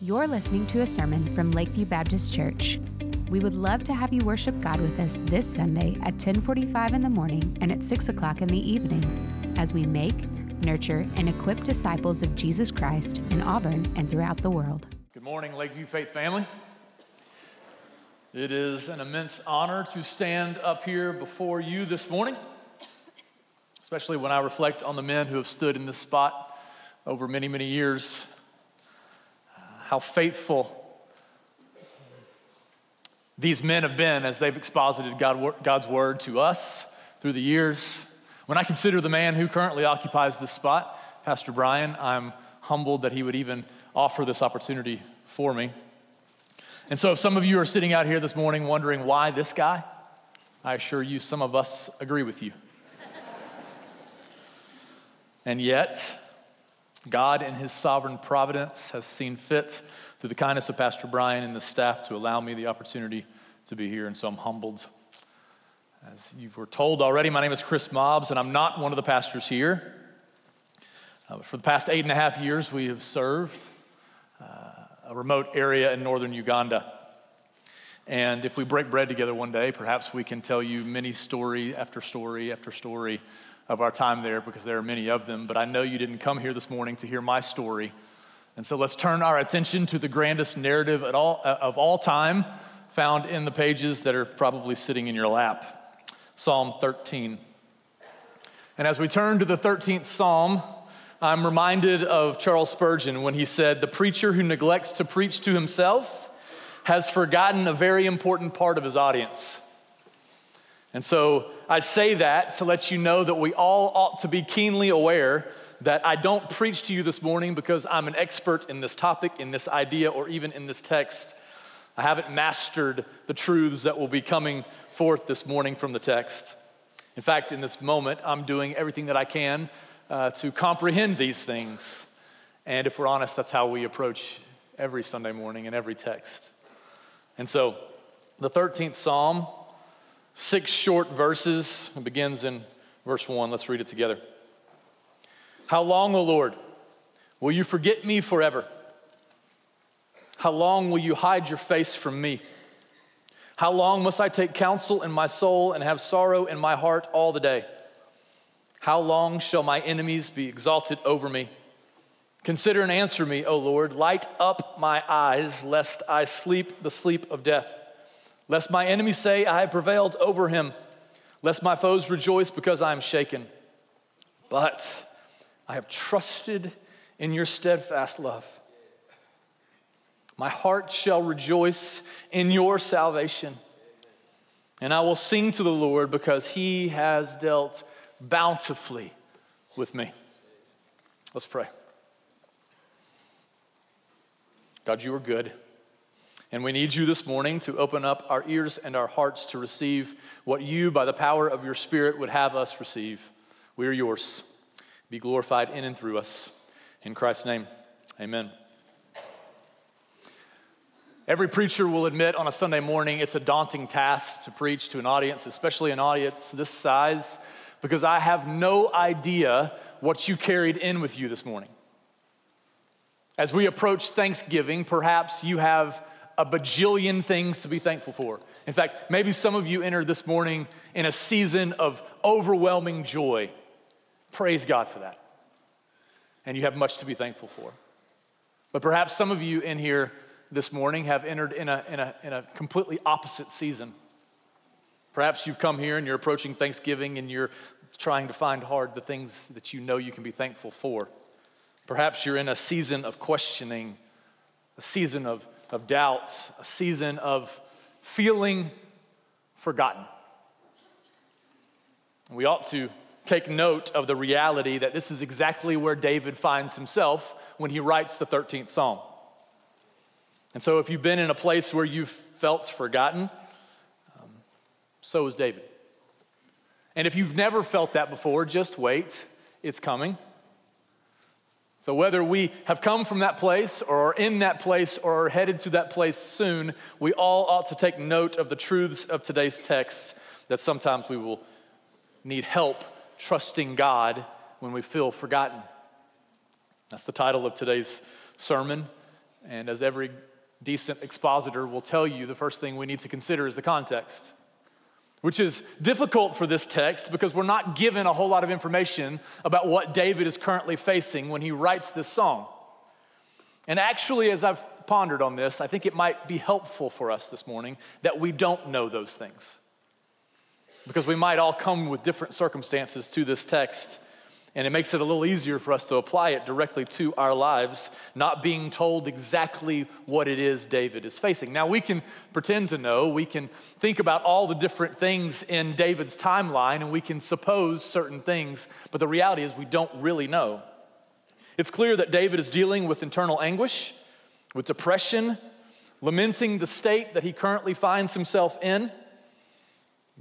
You're listening to a sermon from Lakeview Baptist Church. We would love to have you worship God with us this Sunday at 1045 in the morning and at 6 o'clock in the evening as we make, nurture, and equip disciples of Jesus Christ in Auburn and throughout the world. Good morning, Lakeview Faith family. It is an immense honor to stand up here before you this morning, especially when I reflect on the men who have stood in this spot over many, many years. How faithful these men have been as they've exposited God, God's word to us through the years. When I consider the man who currently occupies this spot, Pastor Brian, I'm humbled that he would even offer this opportunity for me. And so, if some of you are sitting out here this morning wondering why this guy, I assure you, some of us agree with you. and yet, God, in His sovereign providence, has seen fit through the kindness of Pastor Brian and the staff to allow me the opportunity to be here. And so I'm humbled. As you were told already, my name is Kris Mobbs, and I'm not one of the pastors here. Uh, for the past eight and a half years, we have served a remote area in northern Uganda. And if we break bread together one day, perhaps we can tell you many story after story after story of our time there because there are many of them. But I know you didn't come here this morning to hear my story. And so let's turn our attention to the grandest narrative all, uh, of all time found in the pages that are probably sitting in your lap Psalm 13. And as we turn to the 13th Psalm, I'm reminded of Charles Spurgeon when he said, The preacher who neglects to preach to himself has forgotten a very important part of his audience. And so I say that to let you know that we all ought to be keenly aware that I don't preach to you this morning because I'm an expert in this topic, in this idea, or even in this text. I haven't mastered the truths that will be coming forth this morning from the text. In fact, in this moment, I'm doing everything that I can uh, to comprehend these things. And if we're honest, that's how we approach every Sunday morning and every text. And so, the 13th Psalm, six short verses, it begins in verse 1. Let's read it together. How long, O Lord, will you forget me forever? How long will you hide your face from me? How long must I take counsel in my soul and have sorrow in my heart all the day? How long shall my enemies be exalted over me? Consider and answer me, O Lord. Light up my eyes, lest I sleep the sleep of death. Lest my enemies say, I have prevailed over him. Lest my foes rejoice because I am shaken. But I have trusted in your steadfast love. My heart shall rejoice in your salvation. And I will sing to the Lord because he has dealt bountifully with me. Let's pray. God, you are good. And we need you this morning to open up our ears and our hearts to receive what you, by the power of your Spirit, would have us receive. We are yours. Be glorified in and through us. In Christ's name, amen. Every preacher will admit on a Sunday morning it's a daunting task to preach to an audience, especially an audience this size because I have no idea what you carried in with you this morning. As we approach Thanksgiving, perhaps you have a bajillion things to be thankful for. In fact, maybe some of you entered this morning in a season of overwhelming joy. Praise God for that. And you have much to be thankful for. But perhaps some of you in here this morning have entered in a, in a, in a completely opposite season. Perhaps you've come here and you're approaching Thanksgiving and you're trying to find hard the things that you know you can be thankful for. Perhaps you're in a season of questioning, a season of, of doubts, a season of feeling forgotten. We ought to take note of the reality that this is exactly where David finds himself when he writes the 13th Psalm. And so, if you've been in a place where you've felt forgotten, um, so is David. And if you've never felt that before, just wait, it's coming. So, whether we have come from that place or are in that place or are headed to that place soon, we all ought to take note of the truths of today's text that sometimes we will need help trusting God when we feel forgotten. That's the title of today's sermon. And as every decent expositor will tell you, the first thing we need to consider is the context, which is difficult for this text because we're not given a whole lot of information about what David is currently facing when he writes this song. And actually, as I've pondered on this, I think it might be helpful for us this morning that we don't know those things. Because we might all come with different circumstances to this text and it makes it a little easier for us to apply it directly to our lives, not being told exactly what it is David is facing. Now, we can pretend to know, we can think about all the different things in David's timeline, and we can suppose certain things, but the reality is we don't really know. It's clear that David is dealing with internal anguish, with depression, lamenting the state that he currently finds himself in.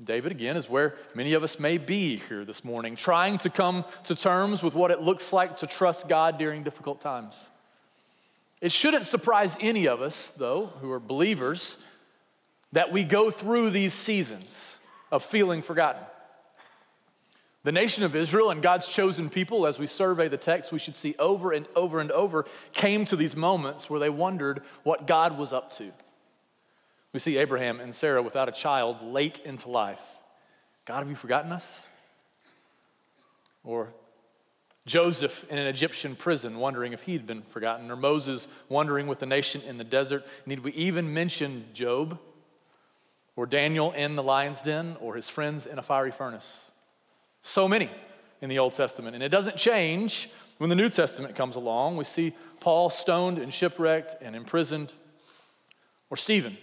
David, again, is where many of us may be here this morning, trying to come to terms with what it looks like to trust God during difficult times. It shouldn't surprise any of us, though, who are believers, that we go through these seasons of feeling forgotten. The nation of Israel and God's chosen people, as we survey the text, we should see over and over and over, came to these moments where they wondered what God was up to. We see Abraham and Sarah without a child late into life. God, have you forgotten us? Or Joseph in an Egyptian prison, wondering if he'd been forgotten, or Moses wandering with the nation in the desert. Need we even mention Job, or Daniel in the lion's den, or his friends in a fiery furnace? So many in the Old Testament. And it doesn't change when the New Testament comes along. We see Paul stoned and shipwrecked and imprisoned, or Stephen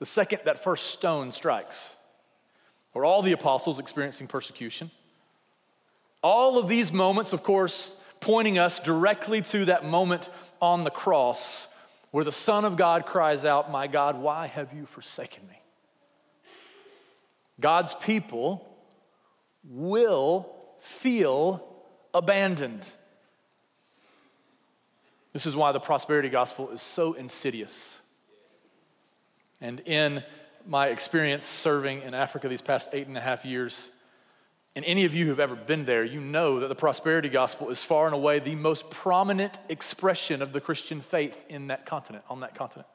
the second that first stone strikes, or all the apostles experiencing persecution. All of these moments, of course, pointing us directly to that moment on the cross where the Son of God cries out, My God, why have you forsaken me? God's people will feel abandoned. This is why the prosperity gospel is so insidious. And in my experience serving in Africa these past eight and a half years, and any of you who've ever been there, you know that the prosperity gospel is far and away the most prominent expression of the Christian faith in that continent, on that continent.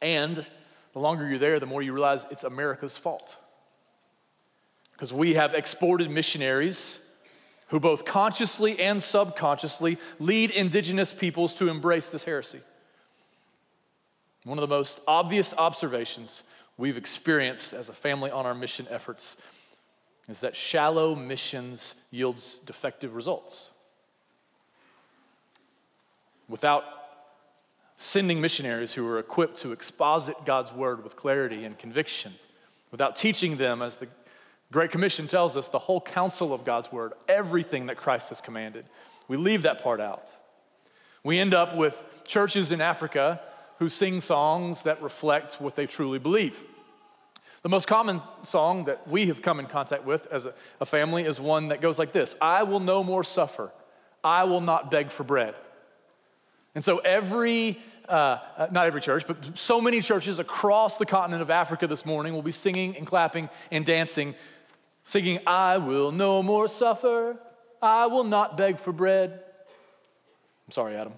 And the longer you're there, the more you realize it's America's fault. Because we have exported missionaries who both consciously and subconsciously lead indigenous peoples to embrace this heresy. One of the most obvious observations we've experienced as a family on our mission efforts is that shallow missions yields defective results. Without sending missionaries who are equipped to exposit God's word with clarity and conviction, without teaching them, as the Great Commission tells us, the whole counsel of God's word, everything that Christ has commanded, we leave that part out. We end up with churches in Africa who sing songs that reflect what they truly believe. The most common song that we have come in contact with as a, a, family is one that goes like this I will no more suffer, I will not beg for bread. And so, every, uh, uh not every church, but so many churches across the continent of Africa this morning will be singing and clapping and dancing, singing, I will no more suffer, I will not beg for bread. I'm sorry, Adam.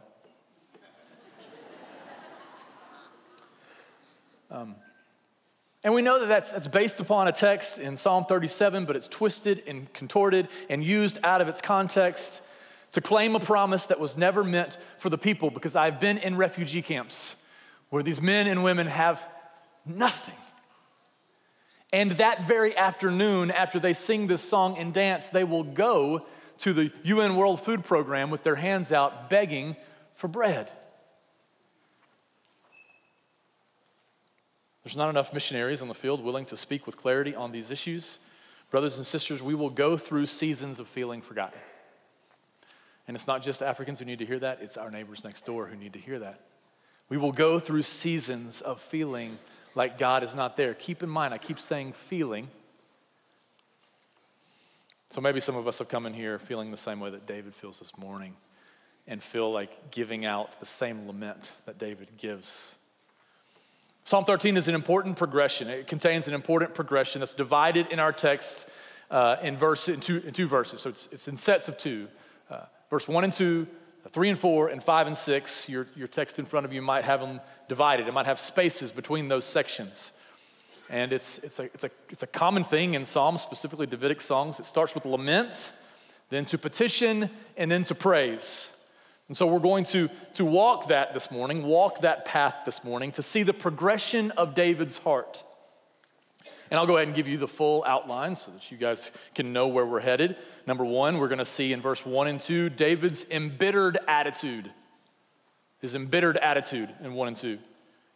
Um, and we know that that's, that's based upon a text in Psalm 37, but it's twisted and contorted and used out of its context to claim a promise that was never meant for the people because I've been in refugee camps where these men and women have nothing. And that very afternoon, after they sing this song and dance, they will go to the UN World Food Program with their hands out begging for bread. There's not enough missionaries on the field willing to speak with clarity on these issues. Brothers and sisters, we will go through seasons of feeling forgotten. And it's not just Africans who need to hear that, it's our neighbors next door who need to hear that. We will go through seasons of feeling like God is not there. Keep in mind, I keep saying feeling. So maybe some of us have come in here feeling the same way that David feels this morning and feel like giving out the same lament that David gives Psalm 13 is an important progression. It contains an important progression that's divided in our text uh, in, verse, in, two, in two verses. So it's, it's in sets of two. Uh, verse 1 and 2, Three and four, and five and six, your, your text in front of you might have them divided. It might have spaces between those sections. And it's, it's, a, it's, a, it's a common thing in Psalms, specifically Davidic songs. It starts with lament, then to petition, and then to praise. And so we're going to, to walk that this morning, walk that path this morning to see the progression of David's heart. And I'll go ahead and give you the full outline so that you guys can know where we're headed. Number one, we're going to see in verse one and two David's embittered attitude. His embittered attitude in one and two.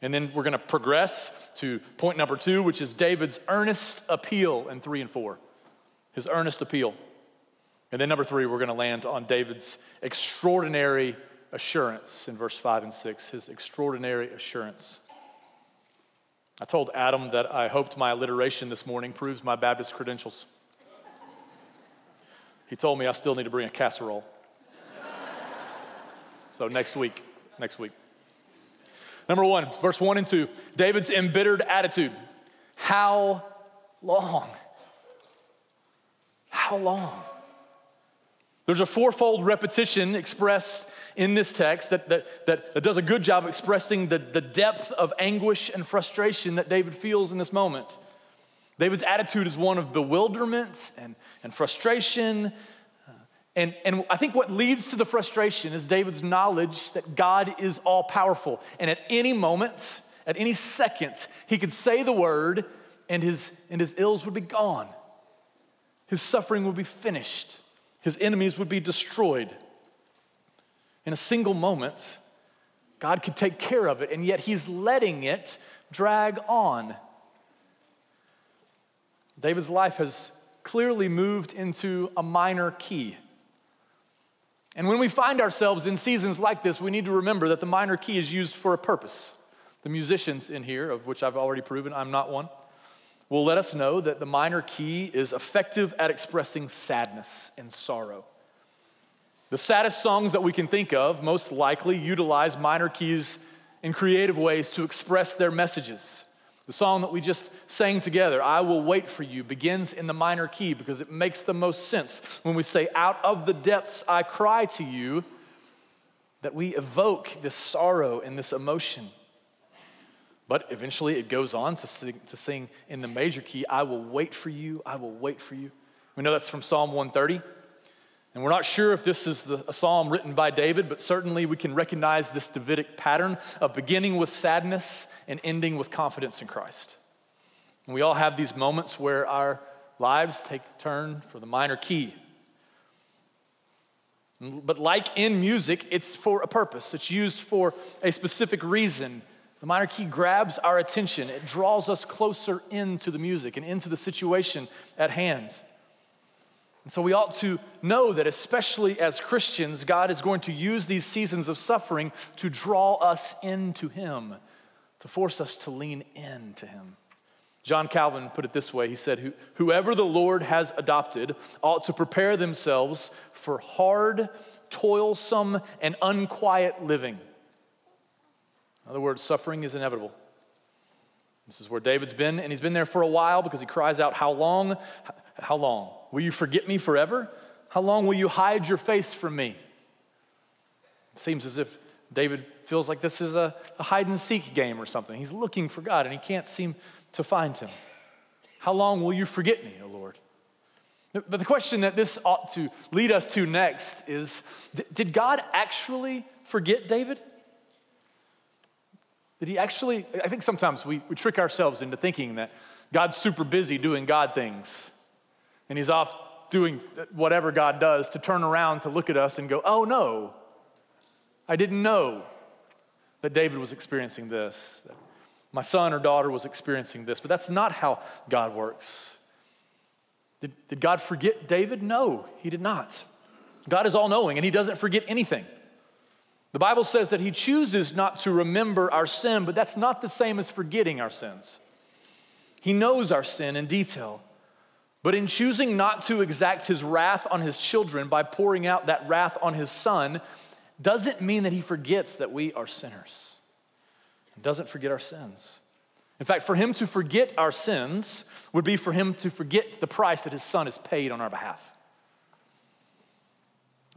And then we're going to progress to point number two, which is David's earnest appeal in three and four. His earnest appeal. And then number three, we're going to land on David's extraordinary assurance in verse five and six. His extraordinary assurance. I told Adam that I hoped my alliteration this morning proves my Baptist credentials. He told me I still need to bring a casserole. so next week, next week. Number one, verse one and two David's embittered attitude. How long? How long? There's a fourfold repetition expressed in this text that, that, that, that does a good job expressing the, the depth of anguish and frustration that David feels in this moment. David's attitude is one of bewilderment and, and frustration. Uh, and, and I think what leads to the frustration is David's knowledge that God is all powerful. And at any moment, at any second, he could say the word and his, and his ills would be gone. His suffering would be finished. His enemies would be destroyed in a single moment, God could take care of it, and yet He's letting it drag on. David's life has clearly moved into a minor key. And when we find ourselves in seasons like this, we need to remember that the minor key is used for a purpose. The musicians in here, of which I've already proven I'm not one, will let us know that the minor key is effective at expressing sadness and sorrow. The saddest songs that we can think of most likely utilize minor keys in creative ways to express their messages. The song that we just sang together, I Will Wait for You, begins in the minor key because it makes the most sense when we say, Out of the depths I cry to you, that we evoke this sorrow and this emotion. But eventually it goes on to sing, to sing in the major key, I will wait for you, I will wait for you. We know that's from Psalm 130. And we're not sure if this is the, a psalm written by David, but certainly we can recognize this Davidic pattern of beginning with sadness and ending with confidence in Christ. And we all have these moments where our lives take turn for the minor key. But like in music, it's for a purpose, it's used for a specific reason. The minor key grabs our attention, it draws us closer into the music and into the situation at hand. And so we ought to know that, especially as Christians, God is going to use these seasons of suffering to draw us into Him, to force us to lean into Him. John Calvin put it this way He said, Whoever the Lord has adopted ought to prepare themselves for hard, toilsome, and unquiet living. In other words, suffering is inevitable. This is where David's been, and he's been there for a while because he cries out, How long? How long? Will you forget me forever? How long will you hide your face from me? It seems as if David feels like this is a, a hide and seek game or something. He's looking for God and he can't seem to find him. How long will you forget me, O Lord? But the question that this ought to lead us to next is Did God actually forget David? Did he actually? I think sometimes we, we trick ourselves into thinking that God's super busy doing God things and he's off doing whatever God does to turn around to look at us and go, oh no, I didn't know that David was experiencing this, that my son or daughter was experiencing this. But that's not how God works. Did, did God forget David? No, he did not. God is all knowing and he doesn't forget anything. The Bible says that he chooses not to remember our sin, but that's not the same as forgetting our sins. He knows our sin in detail. But in choosing not to exact his wrath on his children by pouring out that wrath on his son, doesn't mean that he forgets that we are sinners. Doesn't forget our sins. In fact, for him to forget our sins would be for him to forget the price that his son has paid on our behalf.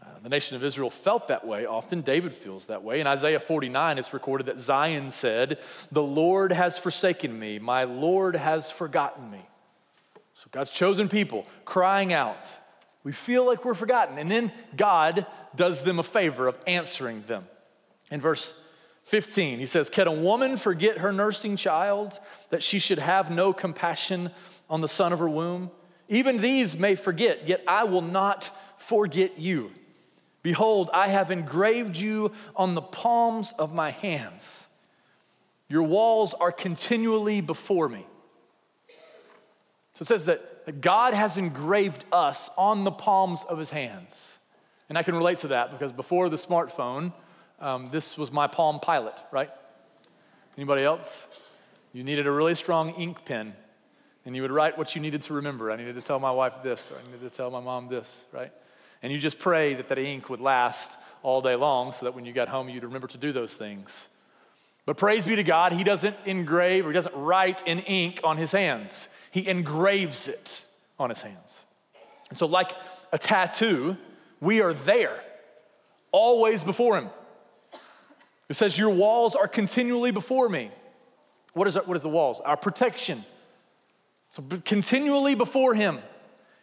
Uh, the nation of Israel felt that way. Often David feels that way. In Isaiah 49, it's recorded that Zion said, The Lord has forsaken me, my Lord has forgotten me. So God's chosen people crying out. We feel like we're forgotten. And then God does them a favor of answering them. In verse 15, he says, Can a woman forget her nursing child, that she should have no compassion on the son of her womb? Even these may forget, yet I will not forget you. Behold, I have engraved you on the palms of my hands. Your walls are continually before me. So it says that God has engraved us on the palms of his hands. And I can relate to that because before the smartphone, um, this was my Palm Pilot, right? Anybody else? You needed a really strong ink pen, and you would write what you needed to remember. I needed to tell my wife this, I needed to tell my mom this, right? And you just pray that that ink would last all day long so that when you got home, you'd remember to do those things. But praise be to God, He doesn't engrave or He doesn't write in ink on His hands he engraves it on his hands. And so, like a tattoo, we are there, always before him. It says, Your walls are continually before me. What is, what is the walls? Our protection. So, continually before him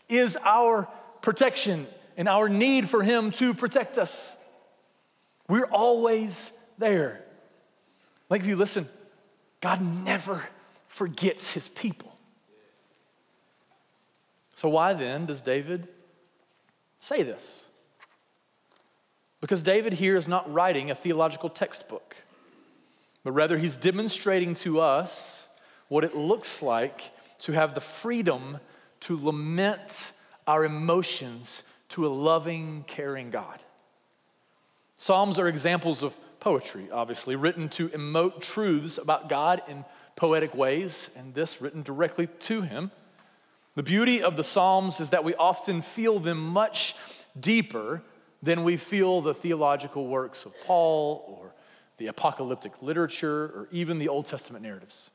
is our protection and our need for him to protect us. We're always there. Like, if you listen, God never forgets his people. So, why then does David say this? Because David here is not writing a theological textbook, but rather he's demonstrating to us what it looks like to have the freedom to lament our emotions to a loving, caring God. Psalms are examples of poetry, obviously, written to emote truths about God in poetic ways, and this written directly to him. The beauty of the Psalms is that we often feel them much deeper than we feel the theological works of Paul or the apocalyptic literature or even the Old Testament narratives.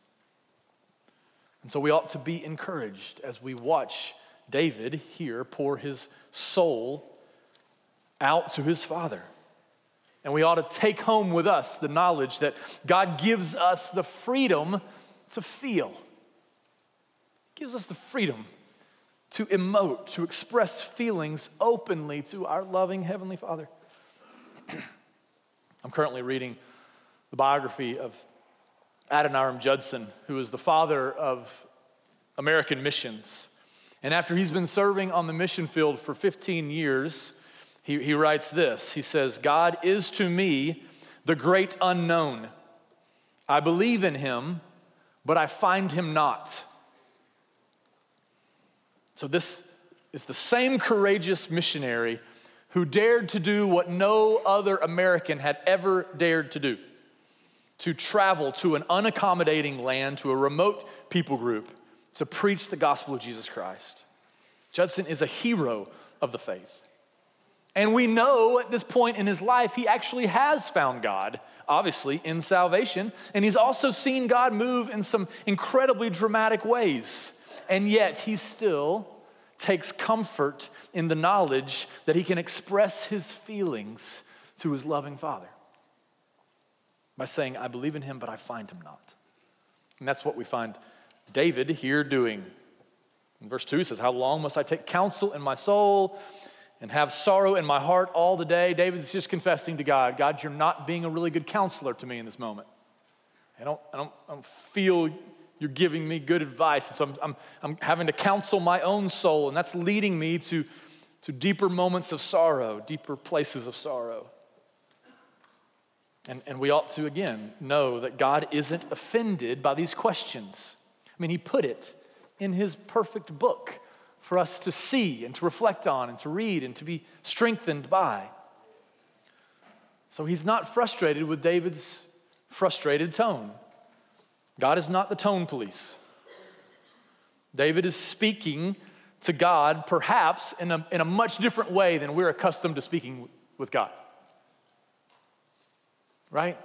And so we ought to be encouraged as we watch David here pour his soul out to his father. And we ought to take home with us the knowledge that God gives us the freedom to feel gives us the freedom to emote, to express feelings openly to our loving Heavenly Father. I'm currently reading the biography of Adoniram Judson, who is the father of American missions. And after he's been serving on the mission field for 15 years, he, he writes this He says, God is to me the great unknown. I believe in him, but I find him not. So, this is the same courageous missionary who dared to do what no other American had ever dared to do to travel to an unaccommodating land, to a remote people group, to preach the gospel of Jesus Christ. Judson is a hero of the faith. And we know at this point in his life, he actually has found God, obviously, in salvation. And he's also seen God move in some incredibly dramatic ways and yet he still takes comfort in the knowledge that he can express his feelings to his loving father by saying, I believe in him, but I find him not. And that's what we find David here doing. In verse 2, says, How long must I take counsel in my soul and have sorrow in my heart all the day? David's just confessing to God, God, you're not being a really good counselor to me in this moment. I don't, I don't, I don't feel you're giving me good advice. And so I'm, I'm, I'm having to counsel my own soul, and that's leading me to, to deeper moments of sorrow, deeper places of sorrow. And, and we ought to, again, know that God isn't offended by these questions. I mean, He put it in His perfect book for us to see and to reflect on and to read and to be strengthened by. So He's not frustrated with David's frustrated tone. God is not the tone police. David is speaking to God, perhaps in a, in a much different way than we're accustomed to speaking with God. Right?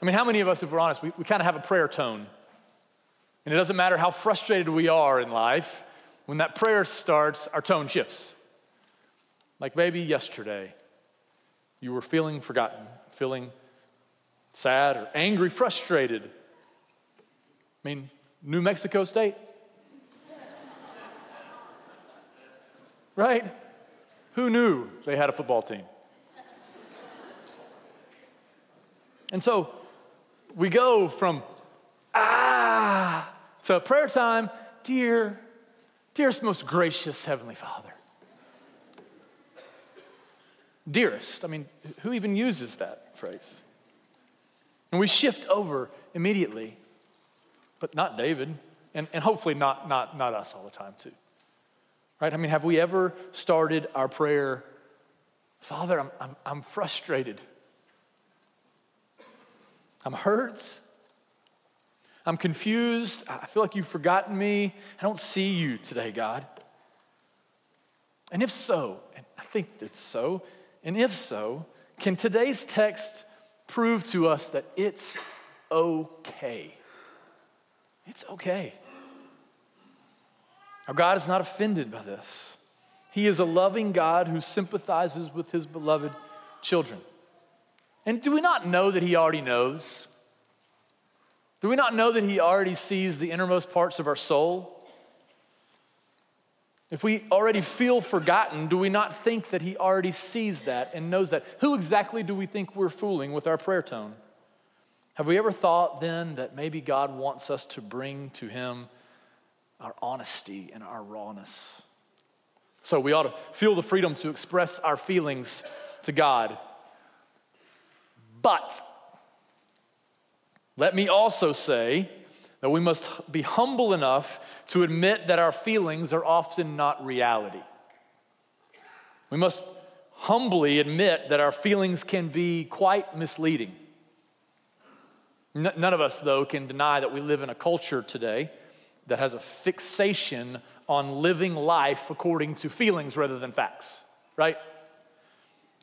I mean, how many of us, if we're honest, we, we kind of have a prayer tone. And it doesn't matter how frustrated we are in life, when that prayer starts, our tone shifts. Like maybe yesterday, you were feeling forgotten, feeling sad or angry, frustrated. I mean, New Mexico State. right? Who knew they had a football team? And so we go from ah to prayer time, dear, dearest, most gracious Heavenly Father. Dearest, I mean, who even uses that phrase? And we shift over immediately, but not David, and, and hopefully not, not, not us all the time, too. Right? I mean, have we ever started our prayer, Father, I'm, I'm, I'm frustrated. I'm hurt. I'm confused. I feel like you've forgotten me. I don't see you today, God. And if so, and I think it's so, and if so, can today's text prove to us that it's okay? It's okay. Our God is not offended by this. He is a loving God who sympathizes with his beloved children. And do we not know that he already knows? Do we not know that he already sees the innermost parts of our soul? If we already feel forgotten, do we not think that he already sees that and knows that? Who exactly do we think we're fooling with our prayer tone? Have we ever thought then that maybe God wants us to bring to him our honesty and our rawness? So we ought to feel the freedom to express our feelings to God. But let me also say that we must be humble enough to admit that our feelings are often not reality. We must humbly admit that our feelings can be quite misleading. none of us, though, can deny that we live in a culture today that has a fixation on living life according to feelings rather than facts, right?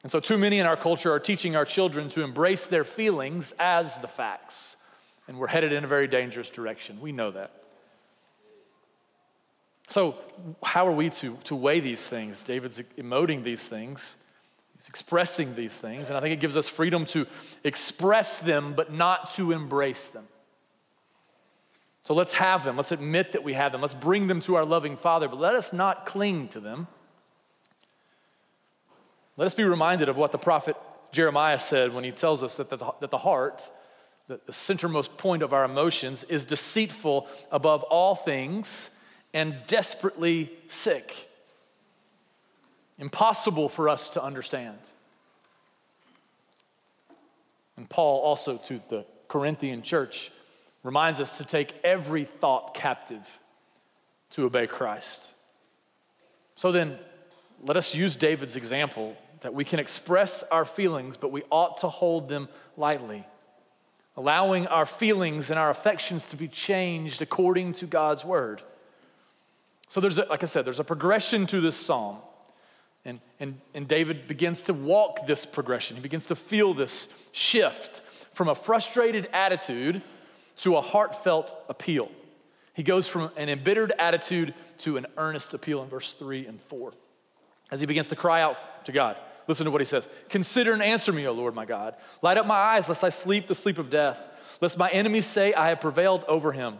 And so, too many in our culture are teaching our children to embrace their feelings as the facts. And we're headed in a very dangerous direction. We know that. So, how are we to, to weigh these things? David's emoting these things, he's expressing these things, and I think it gives us freedom to express them, but not to embrace them. So, let's have them. Let's admit that we have them. Let's bring them to our loving Father, but let us not cling to them. Let us be reminded of what the prophet Jeremiah said when he tells us that the, that the heart, the, the centermost point of our emotions, is deceitful above all things and desperately sick. Impossible for us to understand. And Paul, also to the Corinthian church, reminds us to take every thought captive to obey Christ. So then, let us use David's example that we can express our feelings, but we ought to hold them lightly, allowing our feelings and our affections to be changed according to God's word. So there's, a, like I said, there's a progression to this psalm. And, and, and David begins to walk this progression. He begins to feel this shift from a frustrated attitude to a heartfelt appeal. He goes from an embittered attitude to an earnest appeal in verse 3 and 4 as he begins to cry out to God. Listen to what he says Consider and answer me, O Lord my God. Light up my eyes, lest I sleep the sleep of death. Lest my enemies say, I have prevailed over him.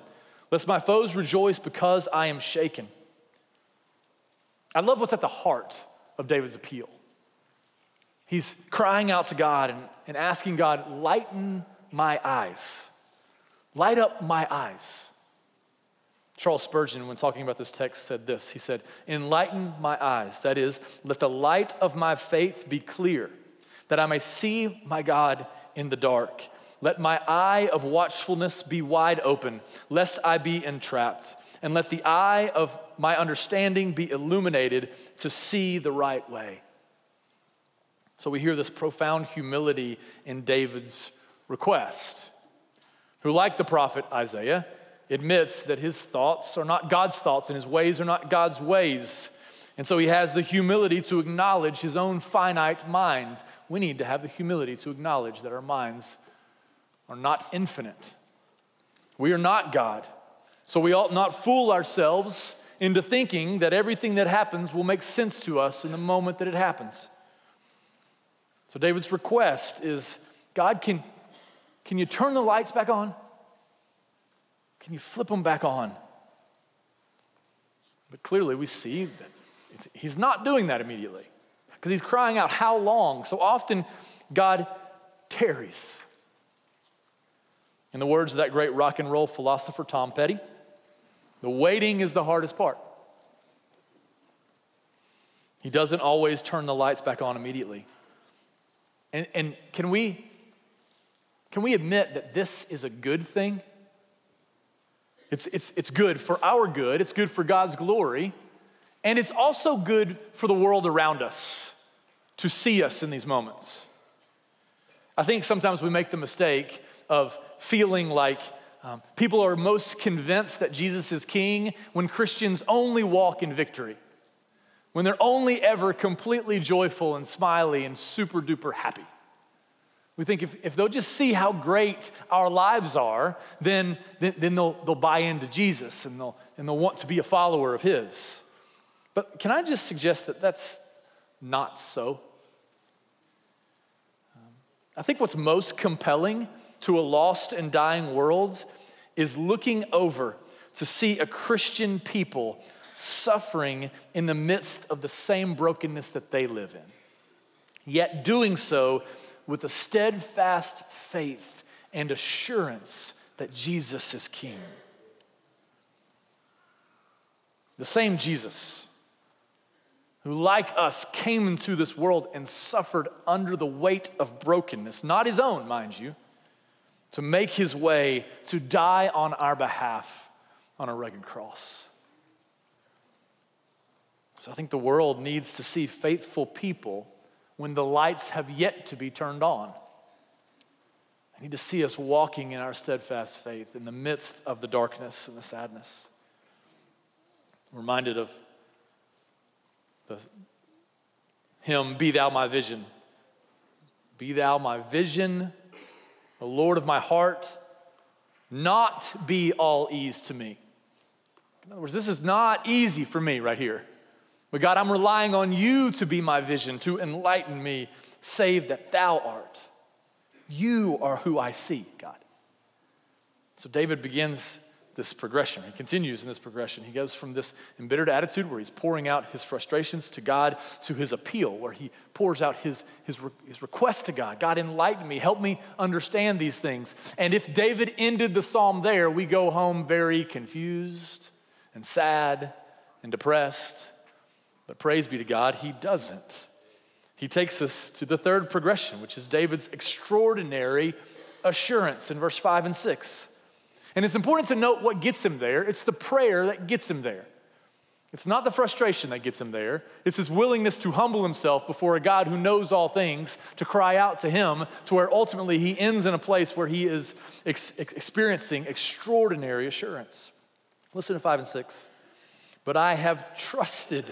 Lest my foes rejoice because I am shaken. I love what's at the heart of David's appeal. He's crying out to God and, and asking God, lighten my eyes, light up my eyes. Charles Spurgeon, when talking about this text, said this He said, Enlighten my eyes. That is, let the light of my faith be clear, that I may see my God in the dark. Let my eye of watchfulness be wide open, lest I be entrapped. And let the eye of my understanding be illuminated to see the right way. So we hear this profound humility in David's request, who, like the prophet Isaiah, admits that his thoughts are not God's thoughts and his ways are not God's ways. And so he has the humility to acknowledge his own finite mind. We need to have the humility to acknowledge that our minds are not infinite. We are not God. So we ought not fool ourselves into thinking that everything that happens will make sense to us in the moment that it happens. So, David's request is God, can, can you turn the lights back on? Can you flip them back on? But clearly, we see that he's not doing that immediately because he's crying out, How long? So often, God tarries. In the words of that great rock and roll philosopher, Tom Petty, the waiting is the hardest part. He doesn't always turn the lights back on immediately. And, and can, we, can we admit that this is a good thing? It's, it's, it's good for our good, it's good for God's glory, and it's also good for the world around us to see us in these moments. I think sometimes we make the mistake of feeling like um, people are most convinced that Jesus is king when Christians only walk in victory, when they're only ever completely joyful and smiley and super duper happy. We think if, if they'll just see how great our lives are, then, then, then they'll, they'll buy into Jesus and they'll, and they'll want to be a follower of His. But can I just suggest that that's not so? I think what's most compelling to a lost and dying world is looking over to see a Christian people suffering in the midst of the same brokenness that they live in, yet doing so with a steadfast faith and assurance that Jesus is King. The same Jesus who, like us, came into this world and suffered under the weight of brokenness, not his own, mind you, to make his way to die on our behalf on a rugged cross. So I think the world needs to see faithful people when the lights have yet to be turned on. I need to see us walking in our steadfast faith in the midst of the darkness and the sadness. I'm reminded of the hymn, Be Thou My Vision. Be Thou my vision, the Lord of my heart, not be all ease to me. In other words, this is not easy for me right here. But God, I'm relying on you to be my vision, to enlighten me, save that thou art. You are who I see, God. So David begins this progression. He continues in this progression. He goes from this embittered attitude where he's pouring out his frustrations to God to his appeal, where he pours out his, his, his request to God God, enlighten me, help me understand these things. And if David ended the psalm there, we go home very confused and sad and depressed but praise be to God, he doesn't. He takes us to the third progression, which is David's extraordinary assurance in verse 5 and 6. And it's important to note what gets him there. It's the prayer that gets him there. It's not the frustration that gets him there. It's his willingness to humble himself before a God who knows all things, to cry out to him, to where ultimately he ends in a place where he is ex- experiencing extraordinary assurance. Listen to 5 and 6. But I have trusted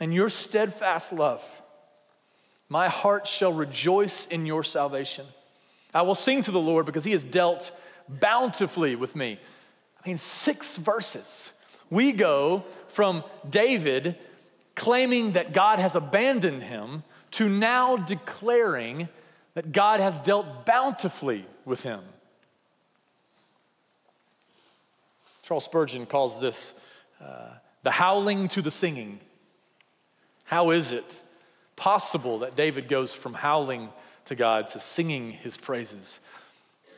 and your steadfast love. My heart shall rejoice in your salvation. I will sing to the Lord because he has dealt bountifully with me. I mean, six verses. We go from David claiming that God has abandoned him to now declaring that God has dealt bountifully with him. Charles Spurgeon calls this uh, the howling to the singing. How is it possible that David goes from howling to God to singing his praises?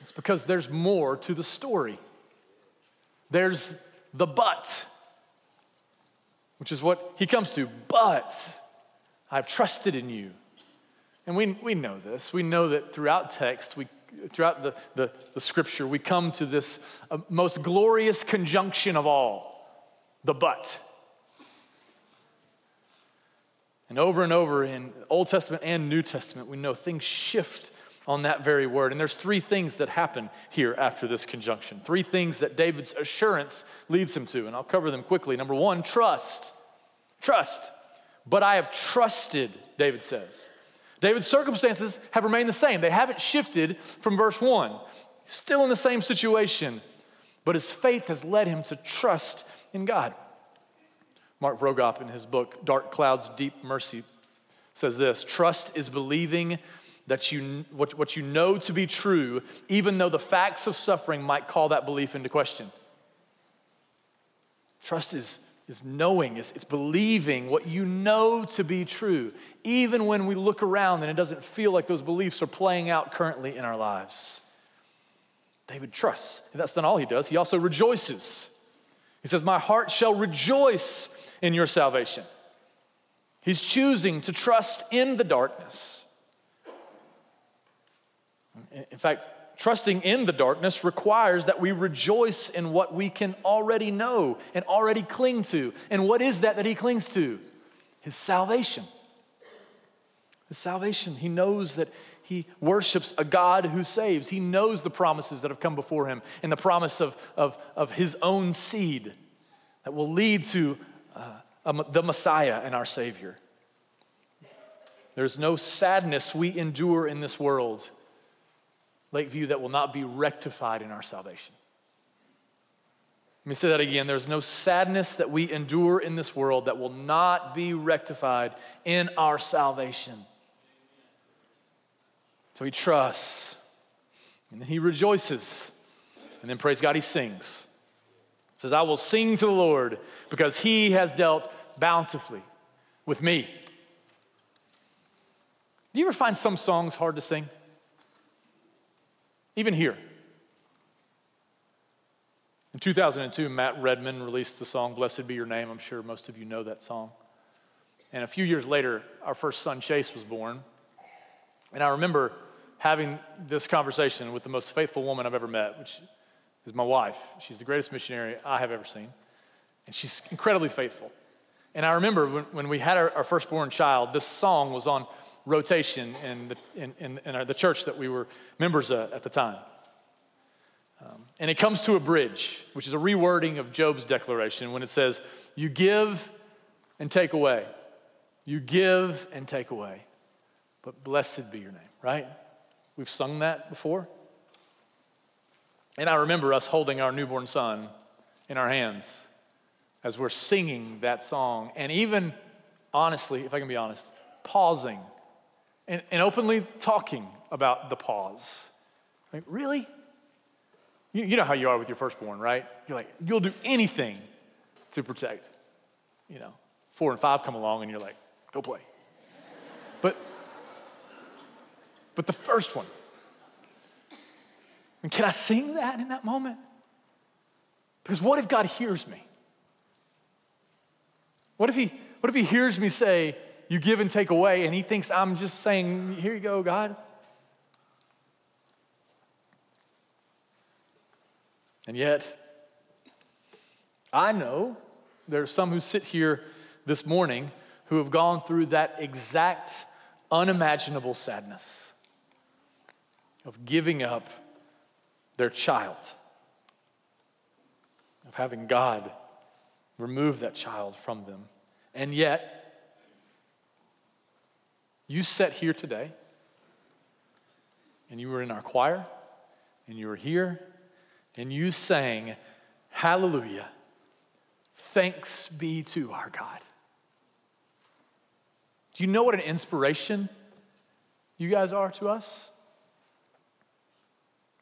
It's because there's more to the story. There's the but, which is what he comes to. But I've trusted in you. And we, we know this. We know that throughout text, we, throughout the, the, the scripture, we come to this uh, most glorious conjunction of all the but. And over and over in Old Testament and New Testament, we know things shift on that very word. And there's three things that happen here after this conjunction. Three things that David's assurance leads him to. And I'll cover them quickly. Number one, trust. Trust. But I have trusted, David says. David's circumstances have remained the same. They haven't shifted from verse one. Still in the same situation, but his faith has led him to trust in God. Mark Vroegop, in his book, Dark Clouds, Deep Mercy, says this Trust is believing that you, what, what you know to be true, even though the facts of suffering might call that belief into question. Trust is, is knowing, it's, it's believing what you know to be true, even when we look around and it doesn't feel like those beliefs are playing out currently in our lives. David trusts. And that's not all he does, he also rejoices. He says, My heart shall rejoice in your salvation. He's choosing to trust in the darkness. In fact, trusting in the darkness requires that we rejoice in what we can already know and already cling to. And what is that that he clings to? His salvation. His salvation. He knows that he worships a God who saves. He knows the promises that have come before him and the promise of, of, of his own seed that will lead to uh, the Messiah and our Savior. There's no sadness we endure in this world, Lakeview, that will not be rectified in our salvation. Let me say that again. There's no sadness that we endure in this world that will not be rectified in our salvation. So he trusts, and then he rejoices, and then praise God, he sings. Says, I will sing to the Lord because he has dealt bountifully with me. Do you ever find some songs hard to sing? Even here. In 2002, Matt Redman released the song Blessed Be Your Name. I'm sure most of you know that song. And a few years later, our first son, Chase, was born. And I remember having this conversation with the most faithful woman I've ever met, which is my wife. She's the greatest missionary I have ever seen, and she's incredibly faithful. And I remember when, when we had our, our, firstborn child, this song was on rotation in the, in, in, in our, the church that we were members of at the time. Um, and it comes to a bridge, which is a rewording of Job's declaration when it says, You give and take away. You give and take away. But blessed be your name, right? We've sung that before. And I remember us holding our newborn son in our hands as we're singing that song. And even, honestly, if I can be honest, pausing and, and openly talking about the pause. Like, really? You, you know how you are with your firstborn, right? You're like, you'll do anything to protect. You know, four and five come along and you're like, go play. But but the first one. And can I sing that in that moment? Because what if God hears me? What if he, what if he hears me say, You give and take away, and he thinks I'm just saying, Here you go, God? And yet, I know there are some who sit here this morning who have gone through that exact unimaginable sadness of giving up their child, of having God remove that child from them. And yet, you sat here today, and you were in our choir, and you were here, and you sang, Hallelujah, thanks be to our God. Do you know what an inspiration you guys are to us?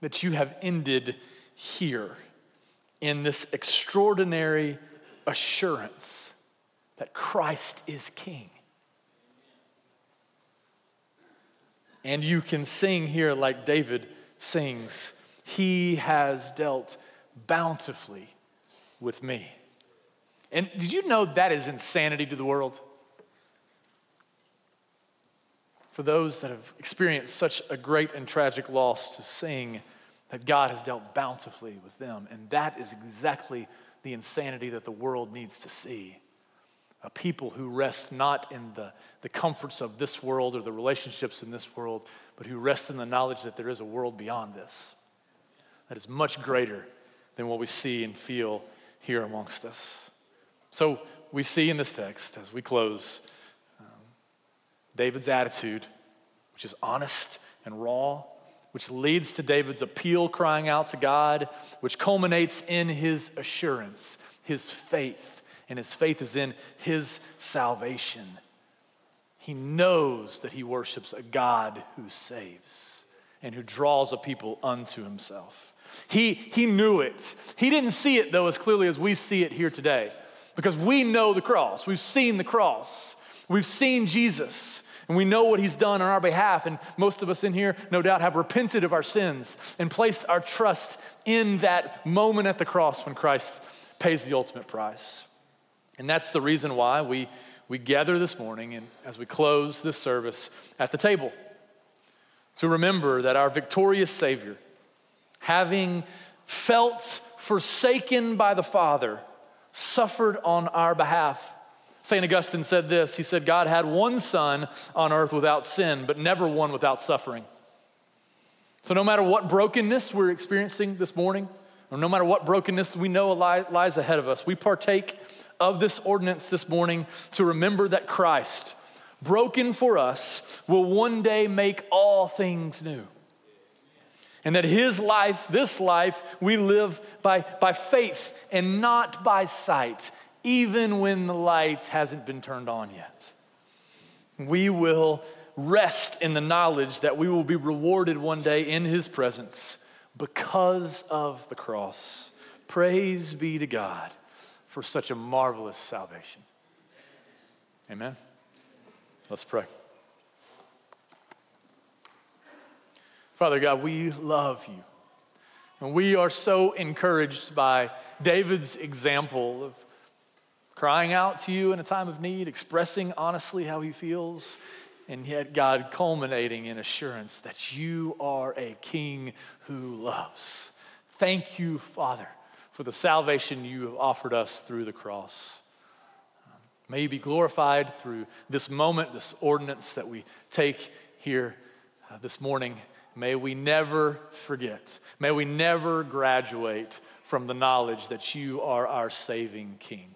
That you have ended here in this extraordinary assurance that Christ is King. And you can sing here like David sings He has dealt bountifully with me. And did you know that is insanity to the world? For those that have experienced such a great and tragic loss to sing that God has dealt bountifully with them. And that is exactly the insanity that the world needs to see. A people who rest not in the, the comforts of this world or the relationships in this world, but who rest in the knowledge that there is a world beyond this that is much greater than what we see and feel here amongst us. So we see in this text, as we close, David's attitude, which is honest and raw, which leads to David's appeal, crying out to God, which culminates in his assurance, his faith, and his faith is in his salvation. He knows that he worships a God who saves and who draws a people unto himself. He, he knew it. He didn't see it, though, as clearly as we see it here today, because we know the cross. We've seen the cross. We've seen Jesus. And we know what he's done on our behalf. And most of us in here, no doubt, have repented of our sins and placed our trust in that moment at the cross when Christ pays the ultimate price. And that's the reason why we, we gather this morning and as we close this service at the table to remember that our victorious Savior, having felt forsaken by the Father, suffered on our behalf. St. Augustine said this He said, God had one Son on earth without sin, but never one without suffering. So, no matter what brokenness we're experiencing this morning, or no matter what brokenness we know lies ahead of us, we partake of this ordinance this morning to remember that Christ, broken for us, will one day make all things new. And that his life, this life, we live by, by faith and not by sight, even when the light hasn't been turned on yet. We will rest in the knowledge that we will be rewarded one day in his presence because of the cross. Praise be to God for such a marvelous salvation. Amen. Let's pray. Father God, we love you. And we are so encouraged by David's example of crying out to you in a time of need, expressing honestly how he feels, and yet God culminating in assurance that you are a king who loves. Thank you, Father, for the salvation you have offered us through the cross. May you be glorified through this moment, this ordinance that we take here uh, this morning. May we never forget. May we never graduate from the knowledge that you are our saving King.